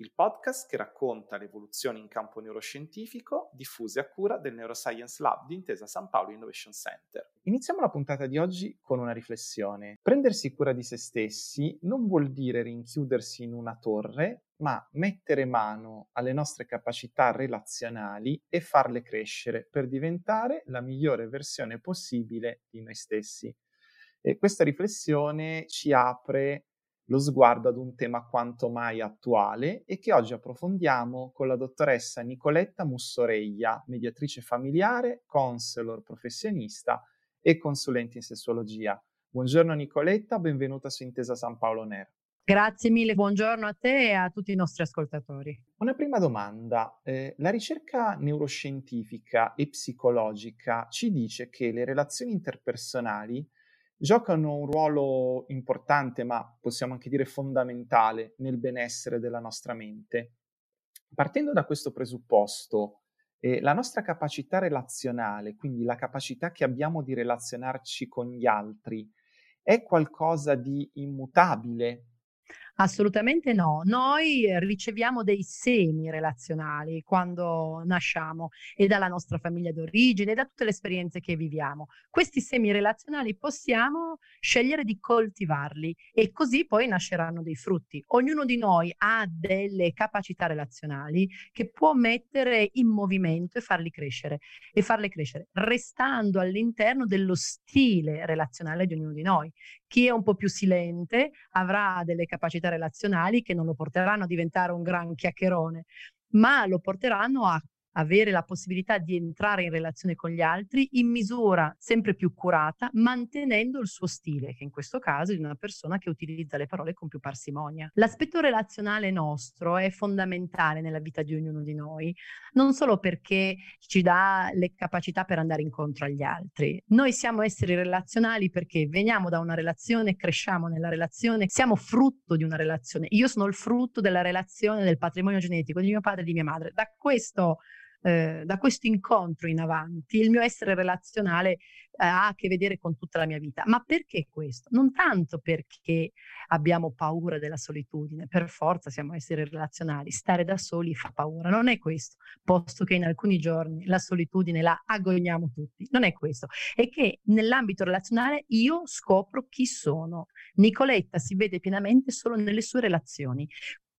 il podcast che racconta le evoluzioni in campo neuroscientifico diffuse a cura del Neuroscience Lab di Intesa San Paolo Innovation Center. Iniziamo la puntata di oggi con una riflessione. Prendersi cura di se stessi non vuol dire rinchiudersi in una torre, ma mettere mano alle nostre capacità relazionali e farle crescere per diventare la migliore versione possibile di noi stessi. E questa riflessione ci apre lo sguardo ad un tema quanto mai attuale e che oggi approfondiamo con la dottoressa Nicoletta Mussoreglia, mediatrice familiare, counselor professionista e consulente in sessuologia. Buongiorno Nicoletta, benvenuta su Intesa San Paolo Nero. Grazie mille, buongiorno a te e a tutti i nostri ascoltatori. Una prima domanda. Eh, la ricerca neuroscientifica e psicologica ci dice che le relazioni interpersonali giocano un ruolo importante, ma possiamo anche dire fondamentale, nel benessere della nostra mente. Partendo da questo presupposto, eh, la nostra capacità relazionale, quindi la capacità che abbiamo di relazionarci con gli altri, è qualcosa di immutabile Assolutamente no. Noi riceviamo dei semi relazionali quando nasciamo e dalla nostra famiglia d'origine da tutte le esperienze che viviamo. Questi semi relazionali possiamo scegliere di coltivarli e così poi nasceranno dei frutti. Ognuno di noi ha delle capacità relazionali che può mettere in movimento e farli crescere e farle crescere restando all'interno dello stile relazionale di ognuno di noi. Chi è un po' più silente avrà delle capacità relazionali che non lo porteranno a diventare un gran chiacchierone, ma lo porteranno a avere la possibilità di entrare in relazione con gli altri in misura sempre più curata, mantenendo il suo stile, che in questo caso è di una persona che utilizza le parole con più parsimonia. L'aspetto relazionale nostro è fondamentale nella vita di ognuno di noi, non solo perché ci dà le capacità per andare incontro agli altri. Noi siamo esseri relazionali perché veniamo da una relazione, cresciamo nella relazione, siamo frutto di una relazione. Io sono il frutto della relazione del patrimonio genetico di mio padre e di mia madre. Da questo eh, da questo incontro in avanti il mio essere relazionale eh, ha a che vedere con tutta la mia vita. Ma perché questo? Non tanto perché abbiamo paura della solitudine, per forza siamo esseri relazionali, stare da soli fa paura, non è questo, posto che in alcuni giorni la solitudine la agogniamo tutti, non è questo, è che nell'ambito relazionale io scopro chi sono. Nicoletta si vede pienamente solo nelle sue relazioni.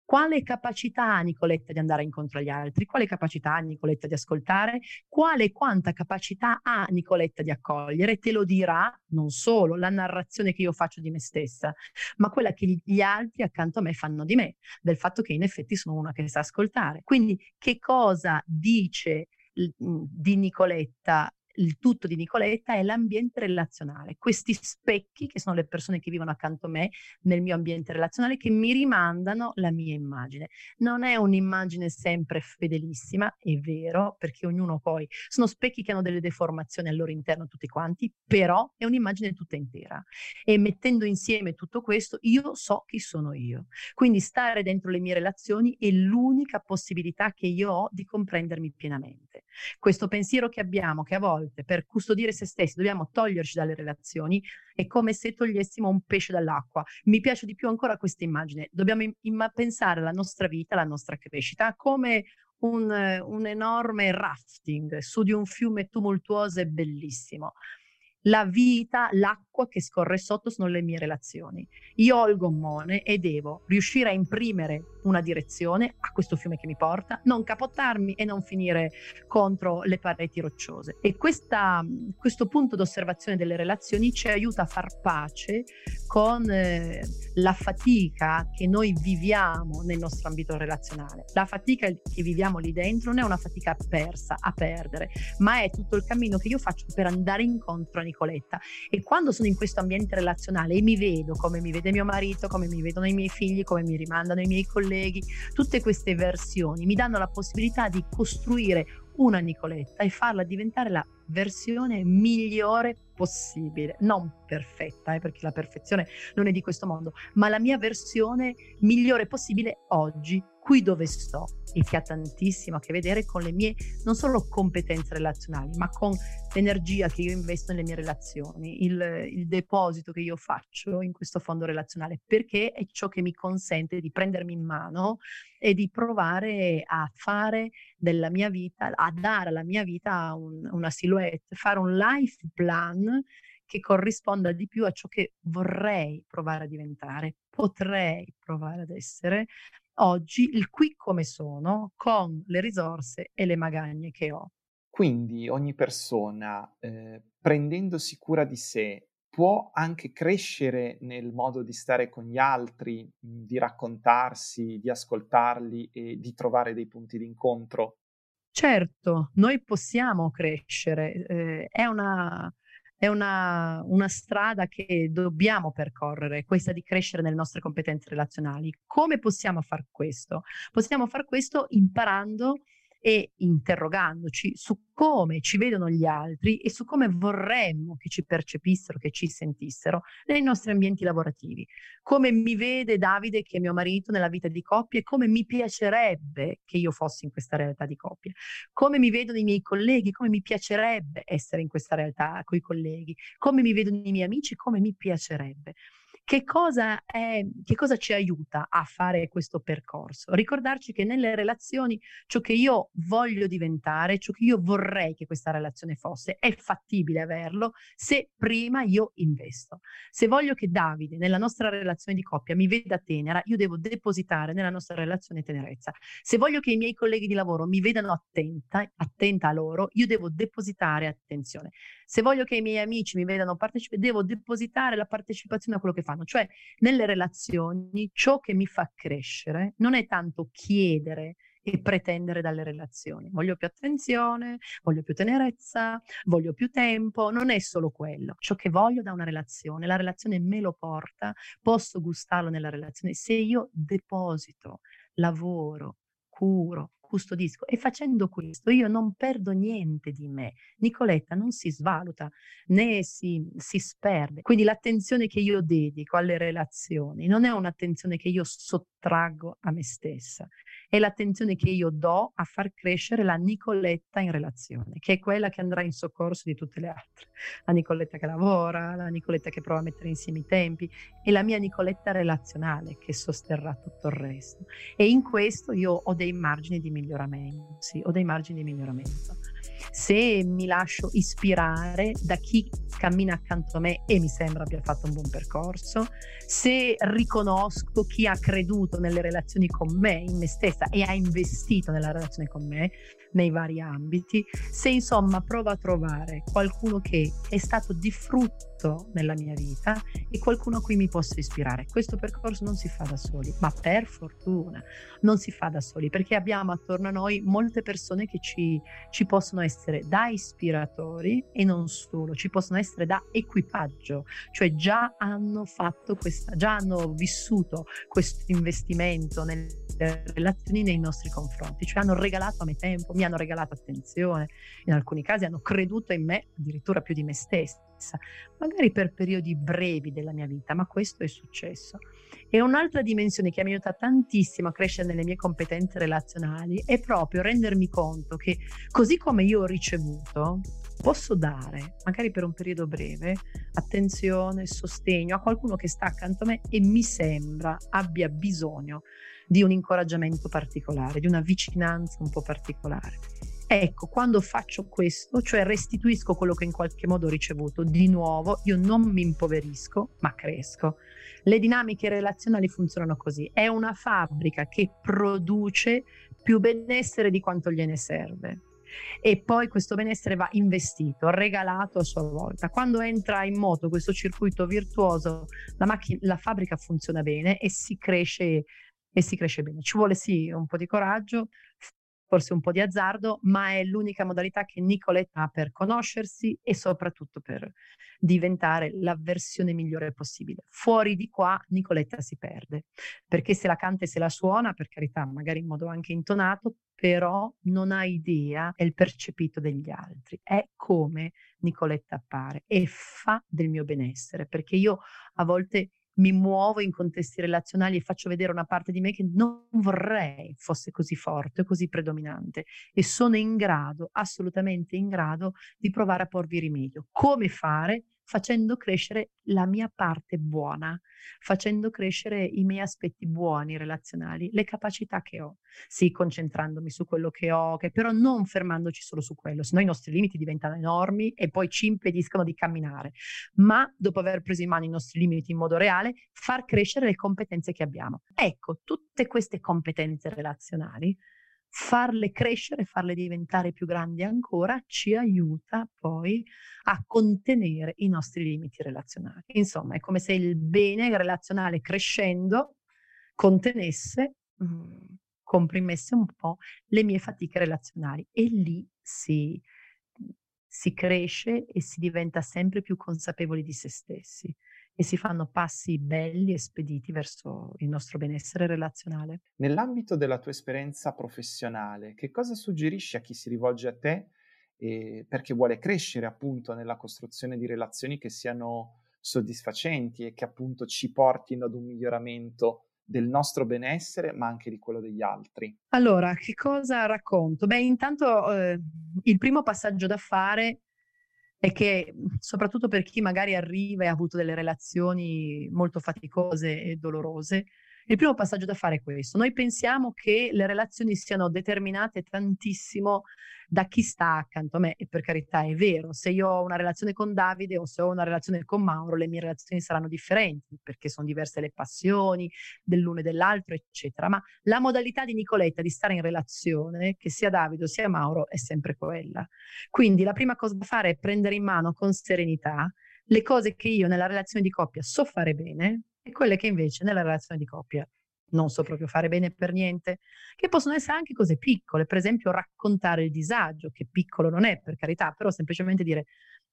Quale capacità ha Nicoletta di andare incontro agli altri? Quale capacità ha Nicoletta di ascoltare? Quale e quanta capacità ha Nicoletta di accogliere? Te lo dirà non solo la narrazione che io faccio di me stessa, ma quella che gli altri accanto a me fanno di me, del fatto che in effetti sono una che sa ascoltare. Quindi che cosa dice di Nicoletta il tutto di Nicoletta è l'ambiente relazionale, questi specchi che sono le persone che vivono accanto a me nel mio ambiente relazionale che mi rimandano la mia immagine. Non è un'immagine sempre fedelissima, è vero, perché ognuno poi sono specchi che hanno delle deformazioni al loro interno tutti quanti, però è un'immagine tutta intera. E mettendo insieme tutto questo, io so chi sono io. Quindi stare dentro le mie relazioni è l'unica possibilità che io ho di comprendermi pienamente. Questo pensiero che abbiamo, che a volte per custodire se stessi dobbiamo toglierci dalle relazioni, è come se togliessimo un pesce dall'acqua. Mi piace di più ancora questa immagine. Dobbiamo im- pensare alla nostra vita, alla nostra crescita come un, un enorme rafting su di un fiume tumultuoso e bellissimo la vita, l'acqua che scorre sotto sono le mie relazioni. Io ho il gommone e devo riuscire a imprimere una direzione a questo fiume che mi porta, non capottarmi e non finire contro le pareti rocciose. E questa, questo punto d'osservazione delle relazioni ci aiuta a far pace con eh, la fatica che noi viviamo nel nostro ambito relazionale. La fatica che viviamo lì dentro non è una fatica persa, a perdere, ma è tutto il cammino che io faccio per andare incontro a Nicoletta. E quando sono in questo ambiente relazionale e mi vedo come mi vede mio marito, come mi vedono i miei figli, come mi rimandano i miei colleghi, tutte queste versioni mi danno la possibilità di costruire una Nicoletta e farla diventare la versione migliore possibile, non perfetta, eh, perché la perfezione non è di questo mondo, ma la mia versione migliore possibile oggi, qui dove sto e che ha tantissimo a che vedere con le mie non solo competenze relazionali, ma con l'energia che io investo nelle mie relazioni, il, il deposito che io faccio in questo fondo relazionale, perché è ciò che mi consente di prendermi in mano e di provare a fare della mia vita, a dare alla mia vita un, una silhouette, fare un life plan che corrisponda di più a ciò che vorrei provare a diventare, potrei provare ad essere oggi, il qui come sono, con le risorse e le magagne che ho. Quindi ogni persona, eh, prendendosi cura di sé, può anche crescere nel modo di stare con gli altri, di raccontarsi, di ascoltarli e di trovare dei punti di incontro? Certo, noi possiamo crescere, eh, è una, è una, una, strada che dobbiamo percorrere, questa di crescere nelle nostre competenze relazionali. Come possiamo far questo? Possiamo far questo imparando e interrogandoci su come ci vedono gli altri e su come vorremmo che ci percepissero, che ci sentissero nei nostri ambienti lavorativi. Come mi vede Davide, che è mio marito, nella vita di coppia e come mi piacerebbe che io fossi in questa realtà di coppia. Come mi vedono i miei colleghi, come mi piacerebbe essere in questa realtà con i colleghi. Come mi vedono i miei amici, come mi piacerebbe. Che cosa, è, che cosa ci aiuta a fare questo percorso? Ricordarci che nelle relazioni ciò che io voglio diventare, ciò che io vorrei che questa relazione fosse, è fattibile averlo se prima io investo. Se voglio che Davide nella nostra relazione di coppia mi veda tenera, io devo depositare nella nostra relazione tenerezza. Se voglio che i miei colleghi di lavoro mi vedano attenta, attenta a loro, io devo depositare attenzione. Se voglio che i miei amici mi vedano partecipare, devo depositare la partecipazione a quello che fanno umano, cioè nelle relazioni ciò che mi fa crescere non è tanto chiedere e pretendere dalle relazioni. Voglio più attenzione, voglio più tenerezza, voglio più tempo, non è solo quello. Ciò che voglio da una relazione, la relazione me lo porta, posso gustarlo nella relazione se io deposito, lavoro, curo, custodisco e facendo questo io non perdo niente di me. Nicoletta non si svaluta né si, si sperde. Quindi l'attenzione che io dedico alle relazioni non è un'attenzione che io sottraggo a me stessa, è l'attenzione che io do a far crescere la Nicoletta in relazione, che è quella che andrà in soccorso di tutte le altre. La Nicoletta che lavora, la Nicoletta che prova a mettere insieme i tempi e la mia Nicoletta relazionale che sosterrà tutto il resto. E in questo io ho dei margini di miglioramento, sì, ho dei margini di miglioramento. Se mi lascio ispirare da chi cammina accanto a me e mi sembra abbia fatto un buon percorso, se riconosco chi ha creduto nelle relazioni con me, in me stessa e ha investito nella relazione con me, nei vari ambiti, se insomma provo a trovare qualcuno che è stato di frutto nella mia vita e qualcuno a cui mi posso ispirare. Questo percorso non si fa da soli, ma per fortuna non si fa da soli perché abbiamo attorno a noi molte persone che ci, ci possono essere da ispiratori e non solo, ci possono essere da equipaggio, cioè già hanno fatto questa, già hanno vissuto questo investimento nelle relazioni nei nostri confronti, cioè hanno regalato a me tempo, mi hanno regalato attenzione, in alcuni casi hanno creduto in me addirittura più di me stessa, magari per periodi brevi della mia vita, ma questo è successo. E un'altra dimensione che mi aiuta tantissimo a crescere nelle mie competenze relazionali è proprio rendermi conto che così come io ho ricevuto, posso dare, magari per un periodo breve, attenzione, sostegno a qualcuno che sta accanto a me e mi sembra abbia bisogno di un incoraggiamento particolare, di una vicinanza un po' particolare. Ecco, quando faccio questo, cioè restituisco quello che in qualche modo ho ricevuto, di nuovo io non mi impoverisco, ma cresco. Le dinamiche relazionali funzionano così. È una fabbrica che produce più benessere di quanto gliene serve. E poi questo benessere va investito, regalato a sua volta. Quando entra in moto questo circuito virtuoso, la, macchina, la fabbrica funziona bene e si cresce e si cresce bene. Ci vuole sì un po' di coraggio, forse un po' di azzardo, ma è l'unica modalità che Nicoletta ha per conoscersi e soprattutto per diventare la versione migliore possibile. Fuori di qua Nicoletta si perde, perché se la canta e se la suona, per carità, magari in modo anche intonato, però non ha idea del percepito degli altri. È come Nicoletta appare e fa del mio benessere, perché io a volte mi muovo in contesti relazionali e faccio vedere una parte di me che non vorrei fosse così forte, così predominante e sono in grado, assolutamente in grado di provare a porvi rimedio. Come fare? Facendo crescere la mia parte buona, facendo crescere i miei aspetti buoni relazionali, le capacità che ho. Sì, concentrandomi su quello che ho, che però non fermandoci solo su quello, sennò i nostri limiti diventano enormi e poi ci impediscono di camminare. Ma dopo aver preso in mano i nostri limiti in modo reale, far crescere le competenze che abbiamo. Ecco, tutte queste competenze relazionali farle crescere, farle diventare più grandi ancora, ci aiuta poi a contenere i nostri limiti relazionali. Insomma, è come se il bene relazionale crescendo contenesse, mh, mm, comprimesse un po' le mie fatiche relazionali e lì si, si cresce e si diventa sempre più consapevoli di se stessi e si fanno passi belli e spediti verso il nostro benessere relazionale. Nell'ambito della tua esperienza professionale, che cosa suggerisci a chi si rivolge a te eh, perché vuole crescere appunto nella costruzione di relazioni che siano soddisfacenti e che appunto ci portino ad un miglioramento del nostro benessere, ma anche di quello degli altri. Allora, che cosa racconto? Beh, intanto eh, il primo passaggio da fare è che mhmm, soprattutto per chi magari arriva e ha avuto delle relazioni molto faticose e dolorose, il primo passaggio da fare è questo. Noi pensiamo che le relazioni siano determinate tantissimo da chi sta accanto a me e per carità è vero, se io ho una relazione con Davide o se ho una relazione con Mauro, le mie relazioni saranno differenti perché sono diverse le passioni dell'uno e dell'altro, eccetera, ma la modalità di Nicoletta di stare in relazione, che sia Davide o sia Mauro, è sempre quella. Quindi la prima cosa da fare è prendere in mano con serenità le cose che io nella relazione di coppia so fare bene e quelle che invece nella relazione di coppia non so proprio fare bene per niente, che possono essere anche cose piccole, per esempio raccontare il disagio, che piccolo non è per carità, però semplicemente dire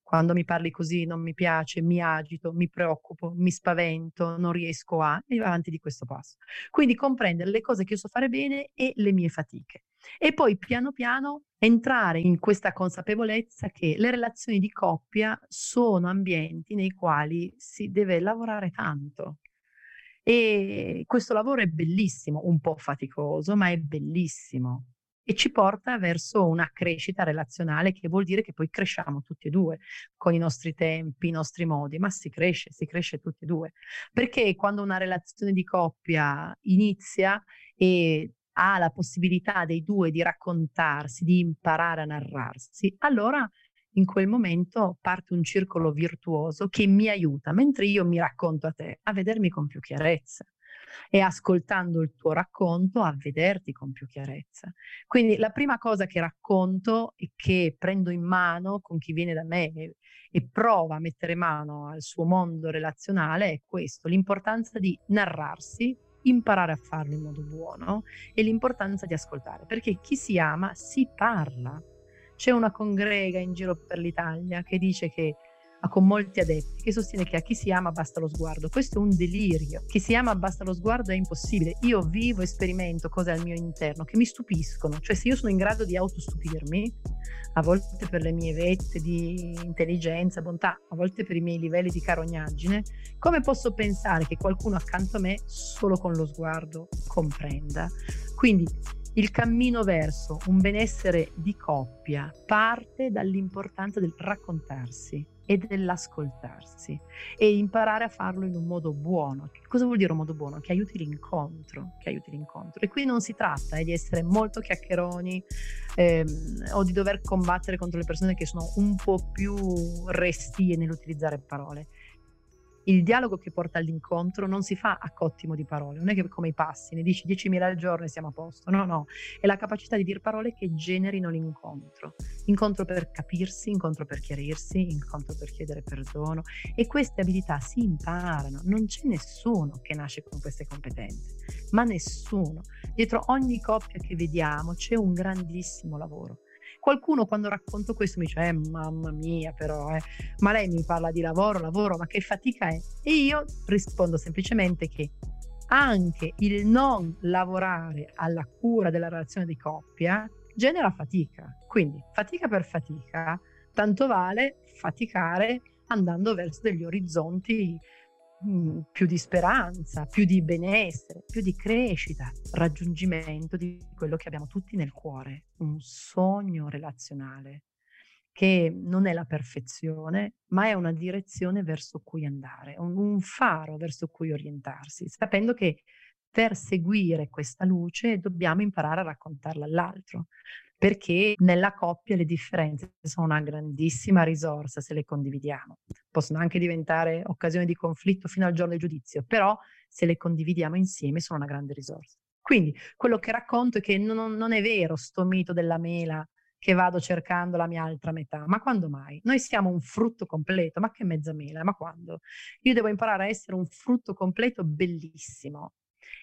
quando mi parli così non mi piace, mi agito, mi preoccupo, mi spavento, non riesco a, e avanti di questo passo. Quindi comprendere le cose che io so fare bene e le mie fatiche. E poi piano piano entrare in questa consapevolezza che le relazioni di coppia sono ambienti nei quali si deve lavorare tanto, e questo lavoro è bellissimo, un po' faticoso, ma è bellissimo e ci porta verso una crescita relazionale che vuol dire che poi cresciamo tutti e due con i nostri tempi, i nostri modi, ma si cresce, si cresce tutti e due. Perché quando una relazione di coppia inizia e ha la possibilità dei due di raccontarsi, di imparare a narrarsi, allora in quel momento parte un circolo virtuoso che mi aiuta, mentre io mi racconto a te, a vedermi con più chiarezza e ascoltando il tuo racconto a vederti con più chiarezza. Quindi la prima cosa che racconto e che prendo in mano con chi viene da me e, e prova a mettere mano al suo mondo relazionale è questo, l'importanza di narrarsi, imparare a farlo in modo buono e l'importanza di ascoltare, perché chi si ama si parla c'è una congrega in giro per l'Italia che dice che con molti adepti che sostiene che a chi si ama basta lo sguardo. Questo è un delirio. Chi si ama basta lo sguardo è impossibile. Io vivo e sperimento cose al mio interno che mi stupiscono. Cioè se io sono in grado di autostupirmi, a volte per le mie vette di intelligenza, bontà, a volte per i miei livelli di carognaggine, come posso pensare che qualcuno accanto a me solo con lo sguardo comprenda? Quindi il cammino verso un benessere di coppia parte dall'importanza del raccontarsi e dell'ascoltarsi e imparare a farlo in un modo buono. Cosa vuol dire un modo buono? Che aiuti l'incontro, che aiuti l'incontro. E qui non si tratta eh, di essere molto chiacchieroni ehm, o di dover combattere contro le persone che sono un po' più restie nell'utilizzare parole il dialogo che porta all'incontro non si fa a cottimo di parole, non è che come i passi, ne dici 10.000 al giorno e siamo a posto, no, no, è la capacità di dire parole che generino l'incontro, incontro per capirsi, incontro per chiarirsi, incontro per chiedere perdono e queste abilità si imparano, non c'è nessuno che nasce con queste competenze, ma nessuno. Dietro ogni coppia che vediamo c'è un grandissimo lavoro Qualcuno quando racconto questo mi dice, eh, mamma mia però, eh, ma lei mi parla di lavoro, lavoro, ma che fatica è? E io rispondo semplicemente che anche il non lavorare alla cura della relazione di coppia genera fatica. Quindi fatica per fatica, tanto vale faticare andando verso degli orizzonti mm, più di speranza, più di benessere, più di crescita, raggiungimento di quello che abbiamo tutti nel cuore, un sogno relazionale che non è la perfezione, ma è una direzione verso cui andare, un faro verso cui orientarsi, sapendo che per seguire questa luce dobbiamo imparare a raccontarla all'altro, perché nella coppia le differenze sono una grandissima risorsa se le condividiamo. Possono anche diventare occasione di conflitto fino al giorno del giudizio, però se le condividiamo insieme sono una grande risorsa. Quindi quello che racconto è che non, non è vero sto mito della mela che vado cercando la mia altra metà. Ma quando mai? Noi siamo un frutto completo, ma che mezza mela? Ma quando? Io devo imparare a essere un frutto completo bellissimo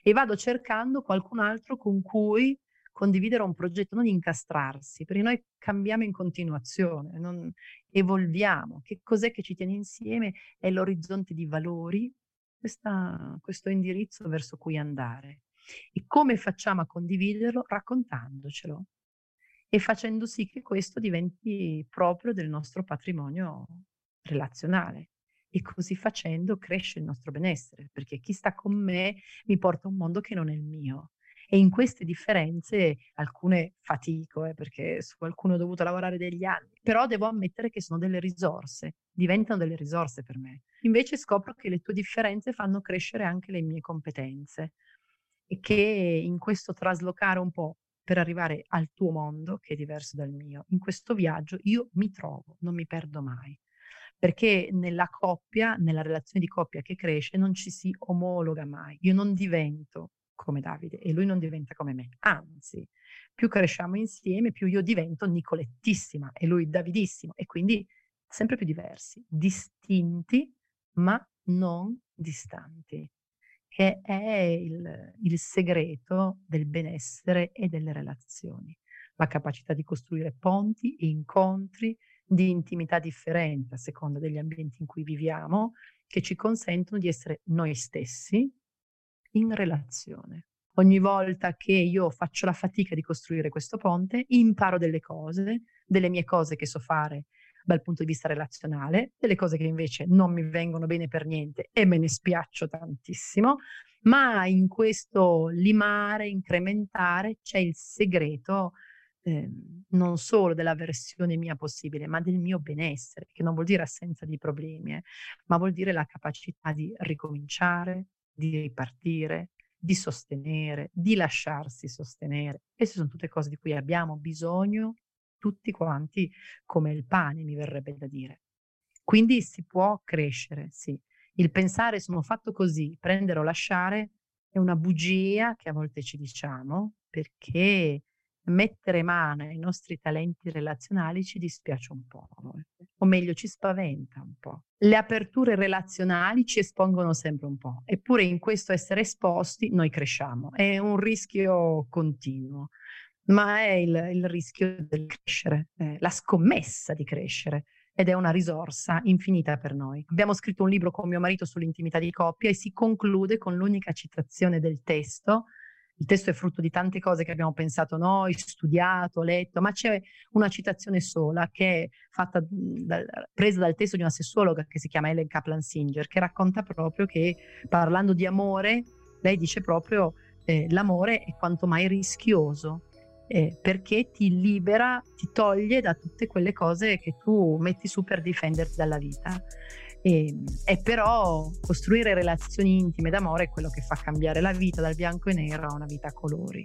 e vado cercando qualcun altro con cui condividere un progetto, non incastrarsi, perché noi cambiamo in continuazione, non evolviamo. Che cos'è che ci tiene insieme? È l'orizzonte di valori, questa, questo indirizzo verso cui andare. E come facciamo a condividerlo? Raccontandocelo e facendo sì che questo diventi proprio del nostro patrimonio relazionale. E così facendo cresce il nostro benessere, perché chi sta con me mi porta a un mondo che non è il mio. E in queste differenze, alcune fatico, eh, perché su qualcuno ho dovuto lavorare degli anni, però devo ammettere che sono delle risorse, diventano delle risorse per me. Invece scopro che le tue differenze fanno crescere anche le mie competenze e che in questo traslocare un po' per arrivare al tuo mondo, che è diverso dal mio. In questo viaggio io mi trovo, non mi perdo mai. Perché nella coppia, nella relazione di coppia che cresce, non ci si omologa mai. Io non divento come Davide e lui non diventa come me. Anzi, più cresciamo insieme, più io divento Nicolettissima e lui Davidissimo. E quindi sempre più diversi, distinti, ma non distanti che è il, il segreto del benessere e delle relazioni, la capacità di costruire ponti incontri di intimità differenti a seconda degli ambienti in cui viviamo, che ci consentono di essere noi stessi in relazione. Ogni volta che io faccio la fatica di costruire questo ponte, imparo delle cose, delle mie cose che so fare dal punto di vista relazionale, delle cose che invece non mi vengono bene per niente e me ne spiaccio tantissimo, ma in questo limare, incrementare, c'è il segreto eh, non solo della versione mia possibile, ma del mio benessere, che non vuol dire assenza di problemi, eh, ma vuol dire la capacità di ricominciare, di ripartire, di sostenere, di lasciarsi sostenere. Queste sono tutte cose di cui abbiamo bisogno tutti quanti come il pane, mi verrebbe da dire. Quindi si può crescere, sì. Il pensare sono fatto così, prendere o lasciare, è una bugia che a volte ci diciamo, perché mettere mano ai nostri talenti relazionali ci dispiace un po', o meglio ci spaventa un po'. Le aperture relazionali ci espongono sempre un po', eppure in questo essere esposti noi cresciamo, è un rischio continuo ma è il, il rischio del crescere, eh, la scommessa di crescere ed è una risorsa infinita per noi. Abbiamo scritto un libro con mio marito sull'intimità di coppia e si conclude con l'unica citazione del testo. Il testo è frutto di tante cose che abbiamo pensato noi, studiato, letto, ma c'è una citazione sola che è fatta, da, presa dal testo di una sessuologa che si chiama Ellen Kaplan Singer, che racconta proprio che parlando di amore, lei dice proprio eh, l'amore è quanto mai rischioso eh, perché ti libera, ti toglie da tutte quelle cose che tu metti su per difenderti dalla vita. E, e, però costruire relazioni intime d'amore è quello che fa cambiare la vita dal bianco e nero a una vita a colori.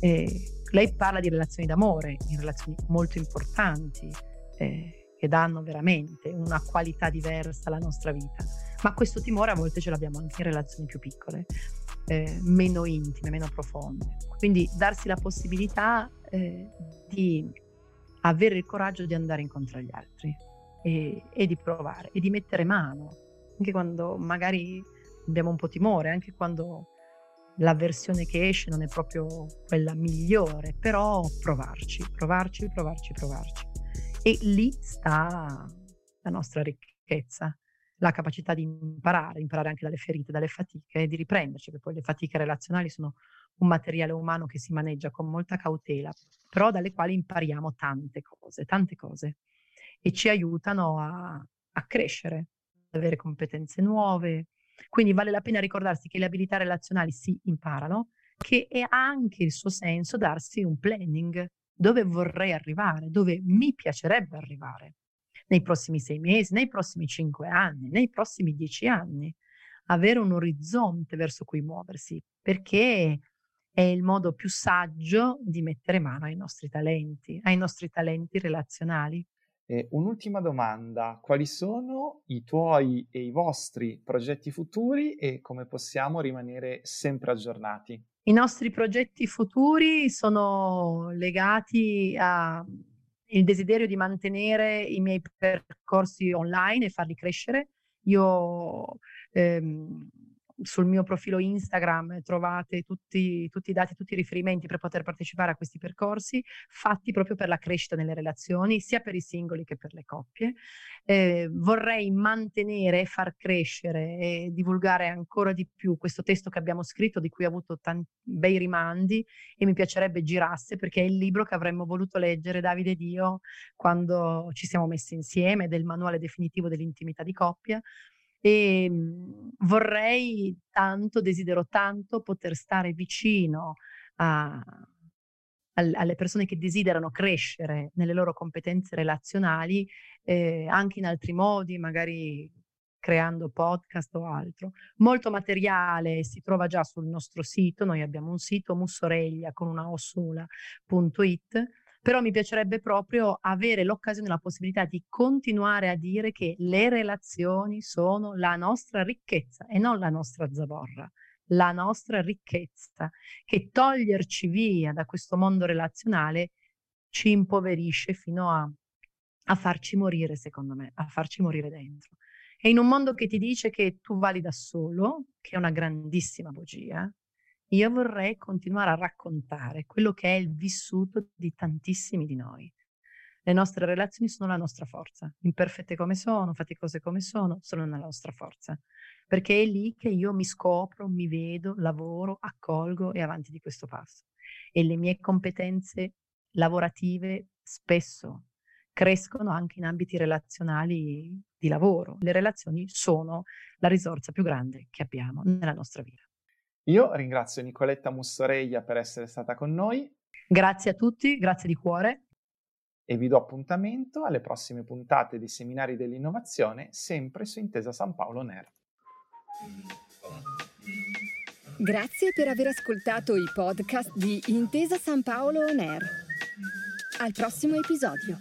E lei parla di relazioni d'amore, di relazioni molto importanti, eh, che danno veramente una qualità diversa alla nostra vita. Ma questo timore a volte ce l'abbiamo anche in relazioni più piccole eh, meno intime, meno profonde. Quindi darsi la possibilità eh, di avere il coraggio di andare incontro agli altri e, e, di provare e di mettere mano, anche quando magari abbiamo un po' timore, anche quando la versione che esce non è proprio quella migliore, però provarci, provarci, provarci, provarci. E lì sta la nostra ricchezza, la capacità di imparare, imparare anche dalle ferite, dalle fatiche e di riprenderci, perché poi le fatiche relazionali sono un materiale umano che si maneggia con molta cautela, però dalle quali impariamo tante cose, tante cose e ci aiutano a, a crescere, ad avere competenze nuove. Quindi vale la pena ricordarsi che le abilità relazionali si imparano, che è anche il suo senso darsi un planning dove vorrei arrivare, dove mi piacerebbe arrivare nei prossimi sei mesi, nei prossimi cinque anni, nei prossimi dieci anni, avere un orizzonte verso cui muoversi, perché è il modo più saggio di mettere mano ai nostri talenti, ai nostri talenti relazionali. E un'ultima domanda, quali sono i tuoi e i vostri progetti futuri e come possiamo rimanere sempre aggiornati? I nostri progetti futuri sono legati al desiderio di mantenere i miei percorsi online e farli crescere. Io ehm, sul mio profilo Instagram trovate tutti, tutti, i dati, tutti i riferimenti per poter partecipare a questi percorsi fatti proprio per la crescita nelle relazioni, sia per i singoli che per le coppie. Eh, vorrei mantenere, far crescere e divulgare ancora di più questo testo che abbiamo scritto, di cui ho avuto tanti bei rimandi e mi piacerebbe girasse perché è il libro che avremmo voluto leggere Davide ed io quando ci siamo messi insieme, del manuale definitivo dell'intimità di coppia e ehm, vorrei tanto, desidero tanto poter stare vicino a, alle persone che desiderano crescere nelle loro competenze relazionali eh, anche in altri modi, magari creando podcast o altro. Molto materiale si trova già sul nostro sito, noi abbiamo un sito mussoreglia con una ossula.it però mi piacerebbe proprio avere l'occasione, la possibilità di continuare a dire che le relazioni sono la nostra ricchezza e non la nostra zavorra, la nostra ricchezza, che toglierci via da questo mondo relazionale ci impoverisce fino a, a farci morire, secondo me, a farci morire dentro. E in un mondo che ti dice che tu vali da solo, che è una grandissima bugia, io vorrei continuare a raccontare quello che è il vissuto di tantissimi di noi. Le nostre relazioni sono la nostra forza, imperfette come sono, faticose come sono, sono la nostra forza, perché è lì che io mi scopro, mi vedo, lavoro, accolgo e avanti di questo passo. E le mie competenze lavorative spesso crescono anche in ambiti relazionali di lavoro. Le relazioni sono la risorsa più grande che abbiamo nella nostra vita. Io ringrazio Nicoletta Mussoreglia per essere stata con noi. Grazie a tutti, grazie di cuore. E vi do appuntamento alle prossime puntate dei seminari dell'innovazione, sempre su Intesa San Paolo NER. Grazie per aver ascoltato i podcast di Intesa San Paolo On Al prossimo episodio.